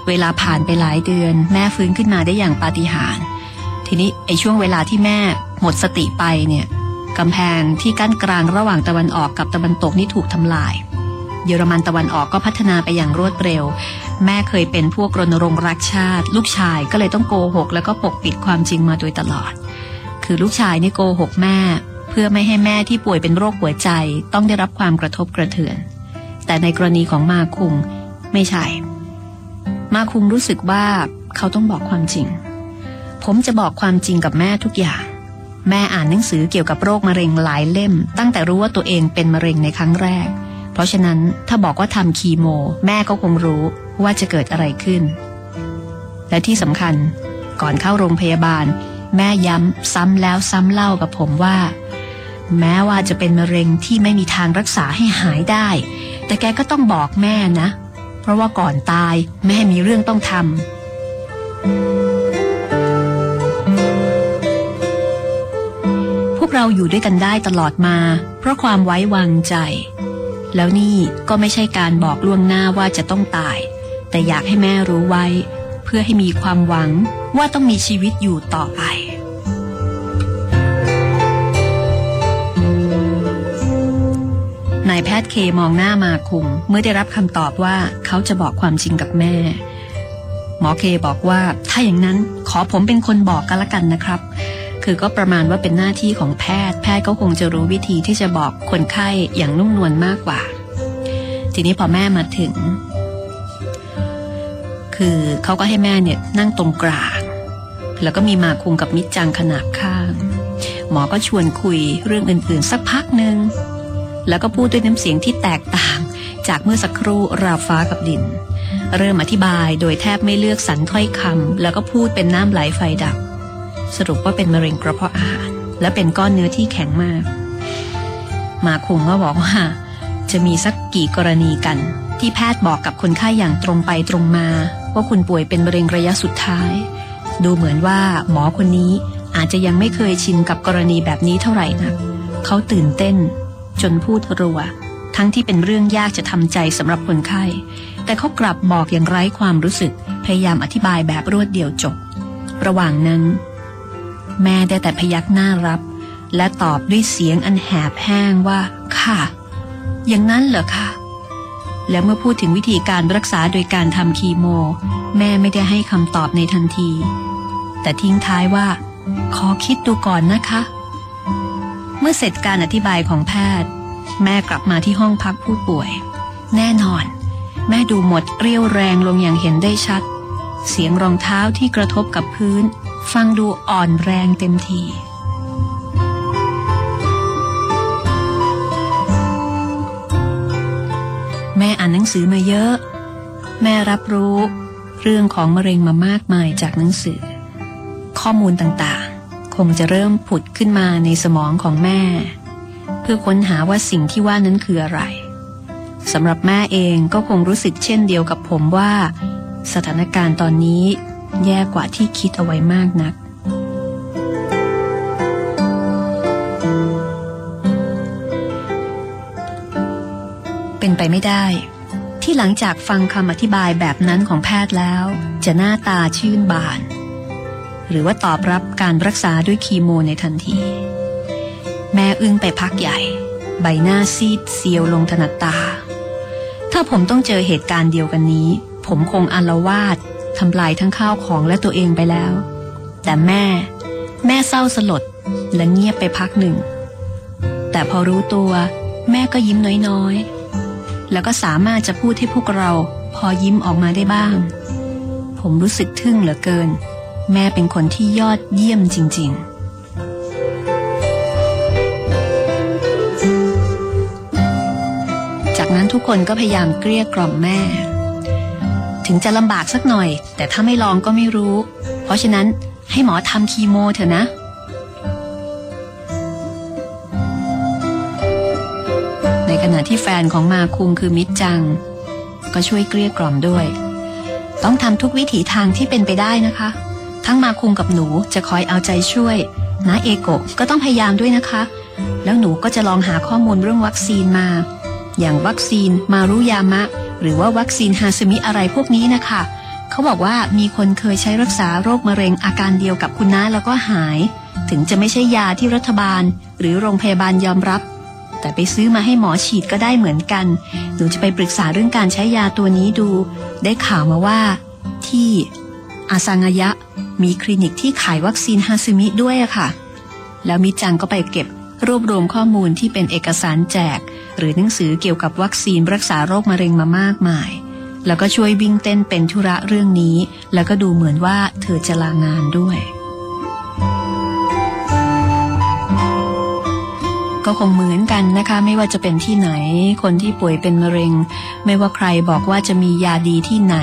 เวลาผ่านไปหลายเดือน แม่ฟื้นขึ้นมาได้อย่างปาฏิหาริย์ทีนี้ไอ้ช่วงเวลาที่แม่หมดสติไปเนี่ยกำแพงที่กั้นกลางระหว่างตะวันออกกับตะวันตกนี่ถูกทำลาย เยอรมันตะวันออกก็พัฒนาไปอย่างรวดเร็ว แม่เคยเป็นพวกรณรงค์รักชาติ ลูกชายก็เลยต้องโกหก แล้วก็ปกปิดความจริงมาโดยตลอด คือลูกชายนี่โกหกแม่ เพื่อไม่ให้แม่ที่ป่วยเป็นโรคหัวใจ ต้องได้รับความกระทบกระเทือน แต่ในกรณีของมาคุงไม่ใช่ มาคุงรู้สึกว่าเขาต้องบอกความจริง ผมจะบอกความจริงกับแม่ทุกอย่างแม่อ่านหนังสือเกี่ยวกับโรคมะเร็งหลายเล่ม ตั้งแต่รู้ว่าตัวเองเป็นมะเร็งในครั้งแรก เพราะฉะนั้นถ้าบอกว่าทำคีโม แม่ก็คงรู้ว่าจะเกิดอะไรขึ้น และที่สำคัญก่อนเข้าโรงพยาบาล แม่ย้ำซ้ำแล้วซ้ำเล่ากับผมว่า แม้ว่าจะเป็นมะเร็งที่ไม่มีทางรักษาให้หายได้ แต่แกก็ต้องบอกแม่นะ เพราะว่าก่อนตายแม่มีเรื่องต้องทำพวกเราอยู่ด้วยกันได้ตลอดมา เพราะความไว้วางใจ แล้วนี่ก็ไม่ใช่การบอกล่วงหน้าว่าจะต้องตาย แต่อยากให้แม่รู้ไว้ เพื่อให้มีความหวังว่าต้องมีชีวิตอยู่ต่อไป นายแพทย์เคมองหน้ามาคุงเมื่อได้รับคำตอบว่าเขาจะบอกความจริงกับแม่ หมอเคบอกว่าถ้าอย่างนั้นขอผมเป็นคนบอกกันละกันนะครับ คือก็ประมาณว่าเป็นหน้าที่ของแพทย์ แพทย์ก็คงจะรู้วิธีที่จะบอกคนไข้อย่างนุ่มนวลมากกว่า ทีนี้พอแม่มาถึง คือเขาก็ให้แม่เนี่ยนั่งตรงกลางแล้วก็มีมาคุงกับมิจจังขนาบข้าง หมอก็ชวนคุยเรื่องอื่นๆ สักพักหนึ่งแล้วก็พูดด้วยน้ำเสียงที่แตกต่าง จากเมื่อสักครู่ราฟ้ากับดิน เริ่มอธิบายโดยแทบไม่เลือกสรรถ้อยคำแล้วก็พูดเป็นน้ำไหลไฟดับ สรุปว่าเป็นมะเร็งกระเพาะอาหาร และเป็นก้อนเนื้อที่แข็งมาก มาคุงก็บอกว่า จะมีสักกี่กรณีกัน ที่แพทย์บอกกับคนไข้อย่างตรงไปตรงมา ว่าคุณป่วยเป็นมะเร็งระยะสุดท้าย ดูเหมือนว่าหมอคนนี้อาจจะยังไม่เคยชินกับกรณีแบบนี้เท่าไหร่นะักเขาตื่นเต้น จนพูดรัว ทั้งที่เป็นเรื่องยากจะทำใจสำหรับคนไข้ แต่เขากลับบอกอย่างไร้ความรู้สึก พยายามอธิบายแบบรวดเดียวจบ ระหว่างนั้น แม่ได้แต่พยักหน้ารับ และตอบด้วยเสียงอันแหบแห้งว่า ค่ะ อย่างนั้นเหรอคะและเมื่อพูดถึงวิธีการรักษาโดยการทำคีโม แม่ไม่ได้ให้คำตอบในทันที แต่ทิ้งท้ายว่า ขอคิดดูก่อนนะคะ เมื่อเสร็จการอธิบายของแพทย์ แม่กลับมาที่ห้องพักผู้ป่วย แน่นอน แม่ดูหมดเรี่ยวแรงลงอย่างเห็นได้ชัด เสียงรองเท้าที่กระทบกับพื้น ฟังดูอ่อนแรงเต็มที แม่อ่านหนังสือมาเยอะ แม่รับรู้เรื่องของมะเร็งมามากมายจากหนังสือ ข้อมูลต่างๆ คงจะเริ่มผุดขึ้นมาในสมองของแม่ เพื่อค้นหาว่าสิ่งที่ว่านั้นคืออะไรสำหรับแม่เองก็คงรู้สึกเช่นเดียวกับผมว่า สถานการณ์ตอนนี้ แย่กว่าที่คิดเอาไว้มากนัก เป็นไปไม่ได้ ที่หลังจากฟังคำอธิบายแบบนั้นของแพทย์แล้ว จะหน้าตาชื่นบาน หรือว่าตอบรับการรักษาด้วยคีโมในทันที แม่อึ้งไปพักใหญ่ ใบหน้าซีดเซียวลงถนัดตา ถ้าผมต้องเจอเหตุการณ์เดียวกันนี้ ผมคงอารวาด ทำลายทั้งข้าวของและตัวเองไปแล้ว แต่แม่ แม่เศร้าสลดและเงียบไปพักหนึ่ง แต่พอรู้ตัวแม่ก็ยิ้มน้อยๆ แล้วก็สามารถจะพูดให้พวกเราพอยิ้มออกมาได้บ้าง ผมรู้สึกทึ่งเหลือเกิน แม่เป็นคนที่ยอดเยี่ยมจริง ๆจากนั้นทุกคนก็พยายามเกลี้ยกล่อมแม่ ถึงจะลำบากสักหน่อย แต่ถ้าไม่ลองก็ไม่รู้ เพราะฉะนั้นให้หมอทำคีโมเถอะนะ ในขณะที่แฟนของมาคุงคือมิตรจัง ก็ช่วยเกลี้ยกล่อมด้วย ต้องทำทุกวิถีทางที่เป็นไปได้นะคะ ทั้งมาคุงกับหนูจะคอยเอาใจช่วยนะเอโกก็ต้องพยายามด้วยนะคะ แล้วหนูก็จะลองหาข้อมูลเรื่องวัคซีนมา อย่างวัคซีนมารุยามะ หรือว่าวัคซีนฮาซมิอะไรพวกนี้นะคะเขาบอกว่ามีคนเคยใช้รักษาโรคมะเร็งอาการเดียวกับคุณน้าแล้วก็หาย ถึงจะไม่ใช่ยาที่รัฐบาล หรือโรงพยาบาลยอมรับ แต่ไปซื้อมาให้หมอฉีดก็ได้เหมือนกันหนูจะไปปรึกษาเรื่องการใช้ยาตัวนี้ดู ได้ข่าวมาว่า ที่อาซางยะ มีคลินิกที่ขายวัคซีนฮาซึมิด้วยอะค่ะ แล้วมิจังก็ไปเก็บรวบรวมข้อมูลที่เป็นเอกสารแจก หรือหนังสือเกี่ยวกับวัคซีนรักษาโรคมะเร็งมามากมาย แล้วก็ช่วยวิ่งเต้นเป็นธุระเรื่องนี้ แล้วก็ดูเหมือนว่าเธอจะลางานด้วย ก็คงเหมือนกันนะคะ ไม่ว่าจะเป็นที่ไหน คนที่ป่วยเป็นมะเร็ง ไม่ว่าใครบอกว่าจะมียาดีที่ไหน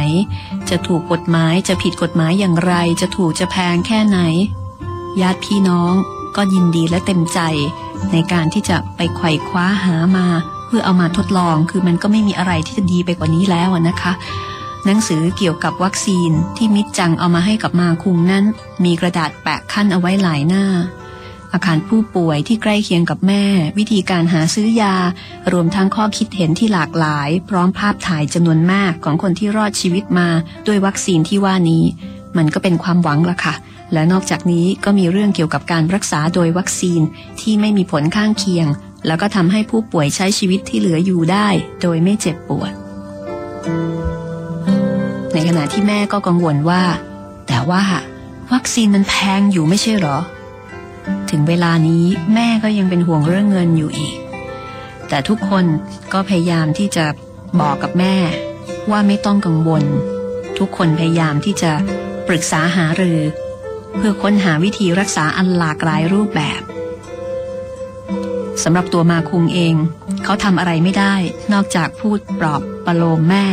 จะถูกกฎหมายจะผิดกฎหมายอย่างไร จะถูกจะแพงแค่ไหนญาติพี่น้องก็ยินดีและเต็มใจ ในการที่จะไปไขว่คว้าหามา เพื่อเอามาทดลอง คือมันก็ไม่มีอะไรที่จะดีไปกว่านี้แล้วนะคะ หนังสือเกี่ยวกับวัคซีนที่มิดจังเอามาให้กับมาคุงนั้น มีกระดาษแปะขั้นเอาไว้หลายหน้า อาคารผู้ป่วยที่ใกล้เคียงกับแม่ วิธีการหาซื้อยา รวมทั้งข้อคิดเห็นที่หลากหลาย พร้อมภาพถ่ายจำนวนมากของคนที่รอดชีวิตมาด้วยวัคซีนที่ว่านี้ มันก็เป็นความหวังละค่ะ และนอกจากนี้ก็มีเรื่องเกี่ยวกับการรักษาโดยวัคซีนที่ไม่มีผลข้างเคียง แล้วก็ทำให้ผู้ป่วยใช้ชีวิตที่เหลืออยู่ได้ โดยไม่เจ็บปวด ในขณะที่แม่ก็กังวลว่า แต่ว่าวัคซีนมันแพงอยู่ไม่ใช่หรอ ถึงเวลานี้แม่ก็ยังเป็นห่วงเรื่องเงินอยู่อีก แต่ทุกคนก็พยายามที่จะบอกกับแม่ ว่าไม่ต้องกังวล ทุกคนพยายามที่จะปรึกษาหารือ เพื่อค้นหาวิธีรักษาอันหลากหลายรูปแบบสำหรับตัวมาคุงเอง เขาทำอะไรไม่ได้ นอกจากพูดปลอบประโลมแม่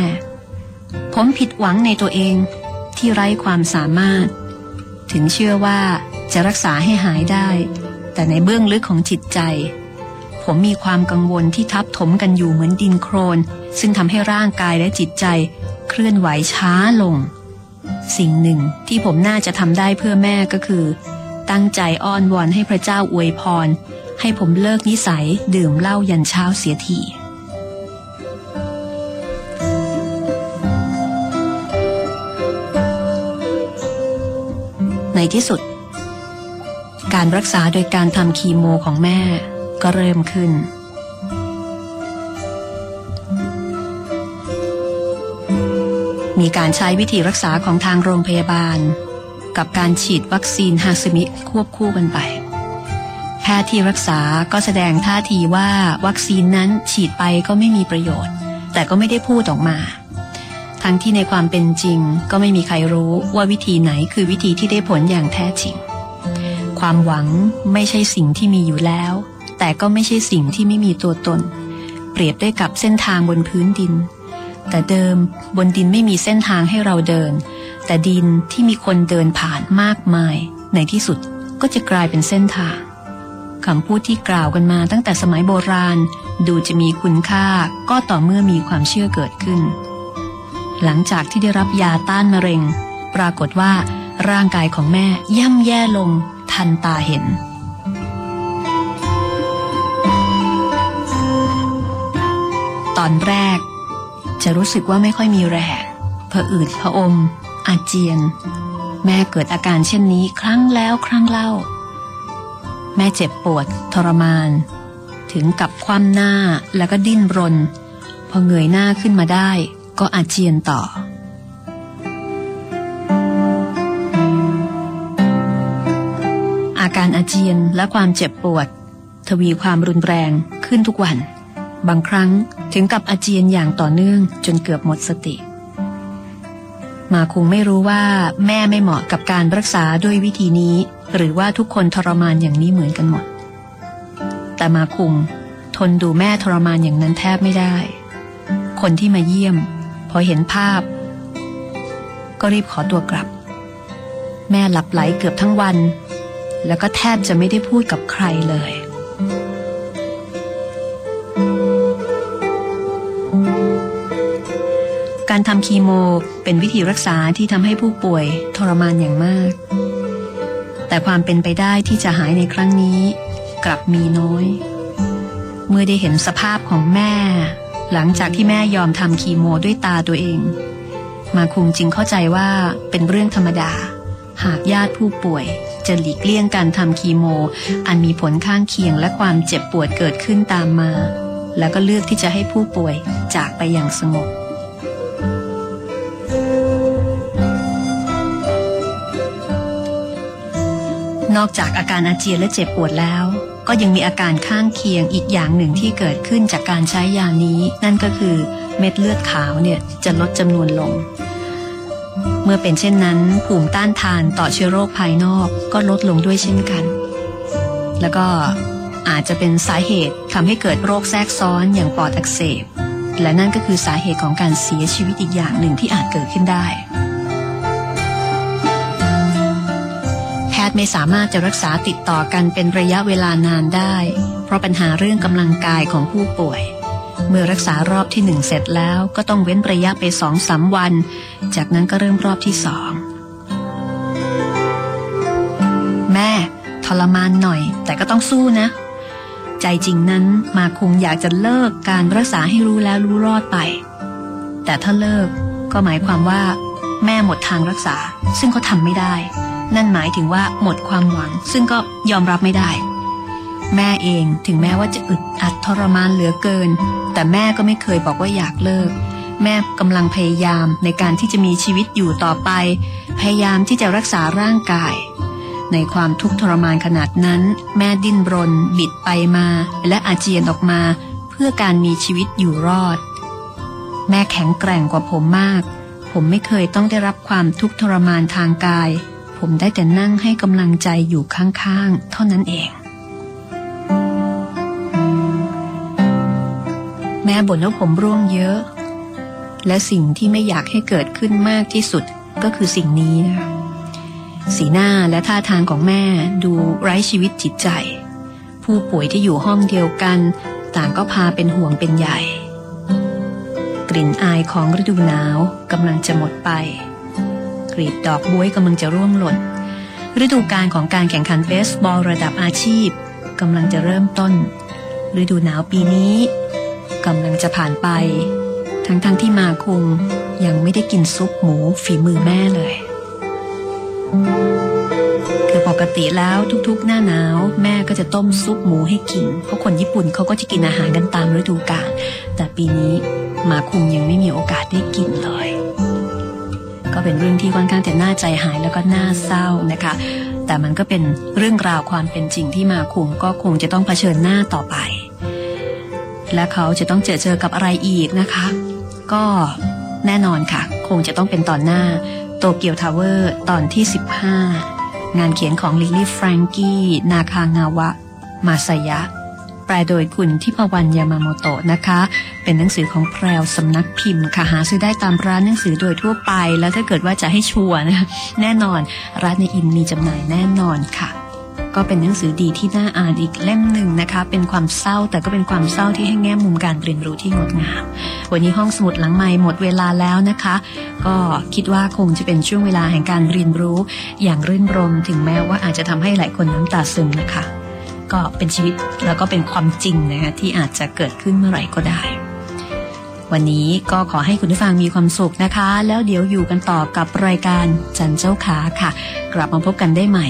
ผมผิดหวังในตัวเองที่ไร้ความสามารถ ถึงเชื่อว่าจะรักษาให้หายได้ แต่ในเบื้องลึกของจิตใจ ผมมีความกังวลที่ทับถมกันอยู่เหมือนดินโครน ซึ่งทำให้ร่างกายและจิตใจเคลื่อนไหวช้าลง สิ่งหนึ่งที่ผมน่าจะทำได้เพื่อแม่ก็คือ ตั้งใจอ้อนวอนให้พระเจ้าอวยพร ให้ผมเลิกนิสัยดื่มเหล้ายันเช้าเสียทีในที่สุด การรักษาโดยการทำคีโมของแม่ก็เริ่มขึ้น มีการใช้วิธีรักษาของทางโรงพยาบาล กับการฉีดวัคซีนฮาซึมิควบคู่กันไป แพทย์ที่รักษาก็แสดงท่าทีว่าวัคซีนนั้นฉีดไปก็ไม่มีประโยชน์ แต่ก็ไม่ได้พูดออกมา ทั้งที่ในความเป็นจริงก็ไม่มีใครรู้ว่าวิธีไหนคือวิธีที่ได้ผลอย่างแท้จริง ความหวังไม่ใช่สิ่งที่มีอยู่แล้ว แต่ก็ไม่ใช่สิ่งที่ไม่มีตัวตน เปรียบได้กับเส้นทางบนพื้นดิน แต่เดิมบนดินไม่มีเส้นทางให้เราเดิน แต่ดินที่มีคนเดินผ่านมากมาย ในที่สุดก็จะกลายเป็นเส้นทางคำพูดที่กล่าวกันมาตั้งแต่สมัยโบราณ ดูจะมีคุณค่าก็ต่อเมื่อมีความเชื่อเกิดขึ้น หลังจากที่ได้รับยาต้านมะเร็ง ปรากฏว่าร่างกายของแม่ย่ำแย่ลงทันตาเห็น ตอนแรก จะรู้สึกว่าไม่ค่อยมีแรงผะอืดผะอม อาเจียน แม่เกิดอาการเช่นนี้ครั้งแล้วครั้งเล่า แม่เจ็บปวดทรมาน ถึงกับคว่ำหน้าแล้วก็ดิ้นรน พอเงยหน้าขึ้นมาได้ก็อาเจียนต่ออาการอาเจียนและความเจ็บปวด ทวีความรุนแรงขึ้นทุกวัน บางครั้งถึงกับอาเจียนอย่างต่อเนื่องจนเกือบหมดสติ มาคงไม่รู้ว่าแม่ไม่เหมาะกับการรักษาด้วยวิธีนี้ หรือว่าทุกคนทรมานอย่างนี้เหมือนกันหมด แต่มาคุงทนดูแม่ทรมานอย่างนั้นแทบไม่ได้ คนที่มาเยี่ยม พอเห็นภาพ ก็รีบขอตัวกลับ แม่หลับไหลเกือบทั้งวัน แล้วก็แทบจะไม่ได้พูดกับใครเลย การทำคีโม เป็นวิธีรักษาที่ทำให้ผู้ป่วยทรมานอย่างมาก แต่ความเป็นไปได้ที่จะหายในครั้งนี้ กลับมีน้อย เมื่อได้เห็นสภาพของแม่ หลังจากที่แม่ยอมทำคีโมด้วยตาตัวเอง มาคุงจึงเข้าใจว่าเป็นเรื่องธรรมดา หากญาติผู้ป่วยจะหลีกเลี่ยงการทำคีโม อันมีผลข้างเคียงและความเจ็บปวดเกิดขึ้นตามมา แล้วก็เลือกที่จะให้ผู้ป่วยจากไปอย่างสงบ นอกจากอาการอาเจียนและเจ็บปวดแล้ว ก็ยังมีอาการข้างเคียงอีกอย่างหนึ่งที่เกิดขึ้นจากการใช้ยานี้ นั่นก็คือเม็ดเลือดขาวเนี่ยจะลดจำนวนลง เมื่อเป็นเช่นนั้น ภูมิต้านทานต่อเชื้อโรคภายนอกก็ลดลงด้วยเช่นกัน แล้วก็อาจจะเป็นสาเหตุทำให้เกิดโรคแทรกซ้อนอย่างปอดอักเสบ และนั่นก็คือสาเหตุของการเสียชีวิตอีกอย่างหนึ่งที่อาจเกิดขึ้นได้ พทย์ไม่สามารถจะรักษาติดต่อกันเป็นระยะเวลานานได้ เพราะปัญหาเรื่องกำลังกายของผู้ป่วย เมื่อรักษารอบที่หนึ่งเสร็จแล้วก็ต้องเว้นระยะไปสองสามวัน จากนั้นก็เริ่มรอบที่สองแม่ทรมานหน่อย แต่ก็ต้องสู้นะ ใจจริงนั้นมาคงอยากจะเลิกการรักษาให้รู้แล้วรู้รอดไป แต่ถ้าเลิกก็หมายความว่า แม่หมดทางรักษา ซึ่งเขาทำไม่ได้ นั่นหมายถึงว่าหมดความหวัง ซึ่งก็ยอมรับไม่ได้ แม่เองถึงแม้ว่าจะอึดอัดทรมานเหลือเกิน แต่แม่ก็ไม่เคยบอกว่าอยากเลิก แม่กำลังพยายามในการที่จะมีชีวิตอยู่ต่อไป พยายามที่จะรักษาร่างกาย ในความทุกข์ทรมานขนาดนั้น แม่ดิ้นรน บิดไปมา และอาเจียนออกมา เพื่อการมีชีวิตอยู่รอด แม่แข็งแกร่งกว่าผมมาก ผมไม่เคยต้องได้รับความทุกข์ทรมานทางกาย ผมได้แต่นั่งให้กำลังใจอยู่ข้างๆ เท่านั้นเอง แม่บ่นว่าผมร่วงเยอะ และสิ่งที่ไม่อยากให้เกิดขึ้นมากที่สุดก็คือสิ่งนี้นะสีหน้าและท่าทางของแม่ดูไร้ชีวิตจิตใจ ผู้ป่วยที่อยู่ห้องเดียวกัน ต่างก็พาเป็นห่วงเป็นใหญ่ กลิ่นอายของฤดูหนาวกำลังจะหมดไป กรีบดอกบ๊วยกำลังจะร่วงหล่นฤดูกาลของการแข่งขันเบสบอลระดับอาชีพกำลังจะเริ่มต้น ฤดูหนาวปีนี้กำลังจะผ่านไป ทั้งๆทที่มาคุงยังไม่ได้กินซุปหมูฝีมือแม่เลย คือปกติแล้วทุกๆ หน้าหนาว แม่ก็จะต้มซุปหมูให้กิน เพราะคนญี่ปุ่นเขาก็จะกินอาหารกันตามฤดูกาลแต่ปีนี้มาคุงยังไม่มีโอกาสได้กินเลย เป็นเรื่องที่ค่อนข้างจะน่าใจหายแล้วก็น่าเศร้านะคะ แต่มันก็เป็นเรื่องราวความเป็นจริงที่มาคุงก็คงจะต้องเผชิญหน้าต่อไป และเขาจะต้องเจอเจอกับอะไรอีกนะคะ ก็แน่นอนค่ะ คงจะต้องเป็นตอนหน้าโตเกียวทาวเวอร์ตอนที่ 15 งานเขียนของลิลลี่แฟรงกี้นาคางาวะ มาสยะ ลโดยคุณทิพวรรณยามาโมโตะนะคะ เป็นหนังสือของแพรวสำนักพิมพ์ค่ะหาซื้อได้ตามร้านหนังสือโดยทั่วไป แล้วถ้าเกิดว่าจะให้ชัวร์นะแน่นอนร้านในอินมีจำหน่ายแน่นอนค่ะ ก็เป็นหนังสือดีที่น่าอ่านอีกเล่มหนึ่งนะคะ เป็นความเศร้าแต่ก็เป็นความเศร้าที่ให้แง่มุมการเรียนรู้ที่งดงาม วันนี้ห้องสมุดหลังไม้หมดเวลาแล้วนะคะ ก็คิดว่าคงจะเป็นช่วงเวลาแห่งการเรียนรู้ อย่างรื่นรมถึงแม้ว่าอาจจะทำให้หลายคนน้ำตาซึมนะคะ ก็เป็นชีวิตแล้วก็เป็นความจริงนะคะที่อาจจะเกิดขึ้นเมื่อไหร่ก็ได้ วันนี้ก็ขอให้คุณผู้ฟังมีความสุขนะคะ แล้วเดี๋ยวอยู่กันต่อกับรายการจันเจ้าขาค่ะ กลับมาพบกันได้ใหม่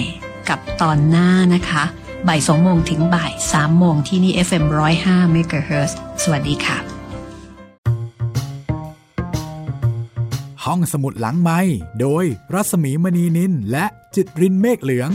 กับตอนหน้านะคะบ่ายสองโมงถึงบ่ายสามโมงที่นี่ FM 105 MHz สวัสดีค่ะ ห้องสมุดหลังไม้โดยรัสมีมณีนินและจิตรินเมฆเหลือง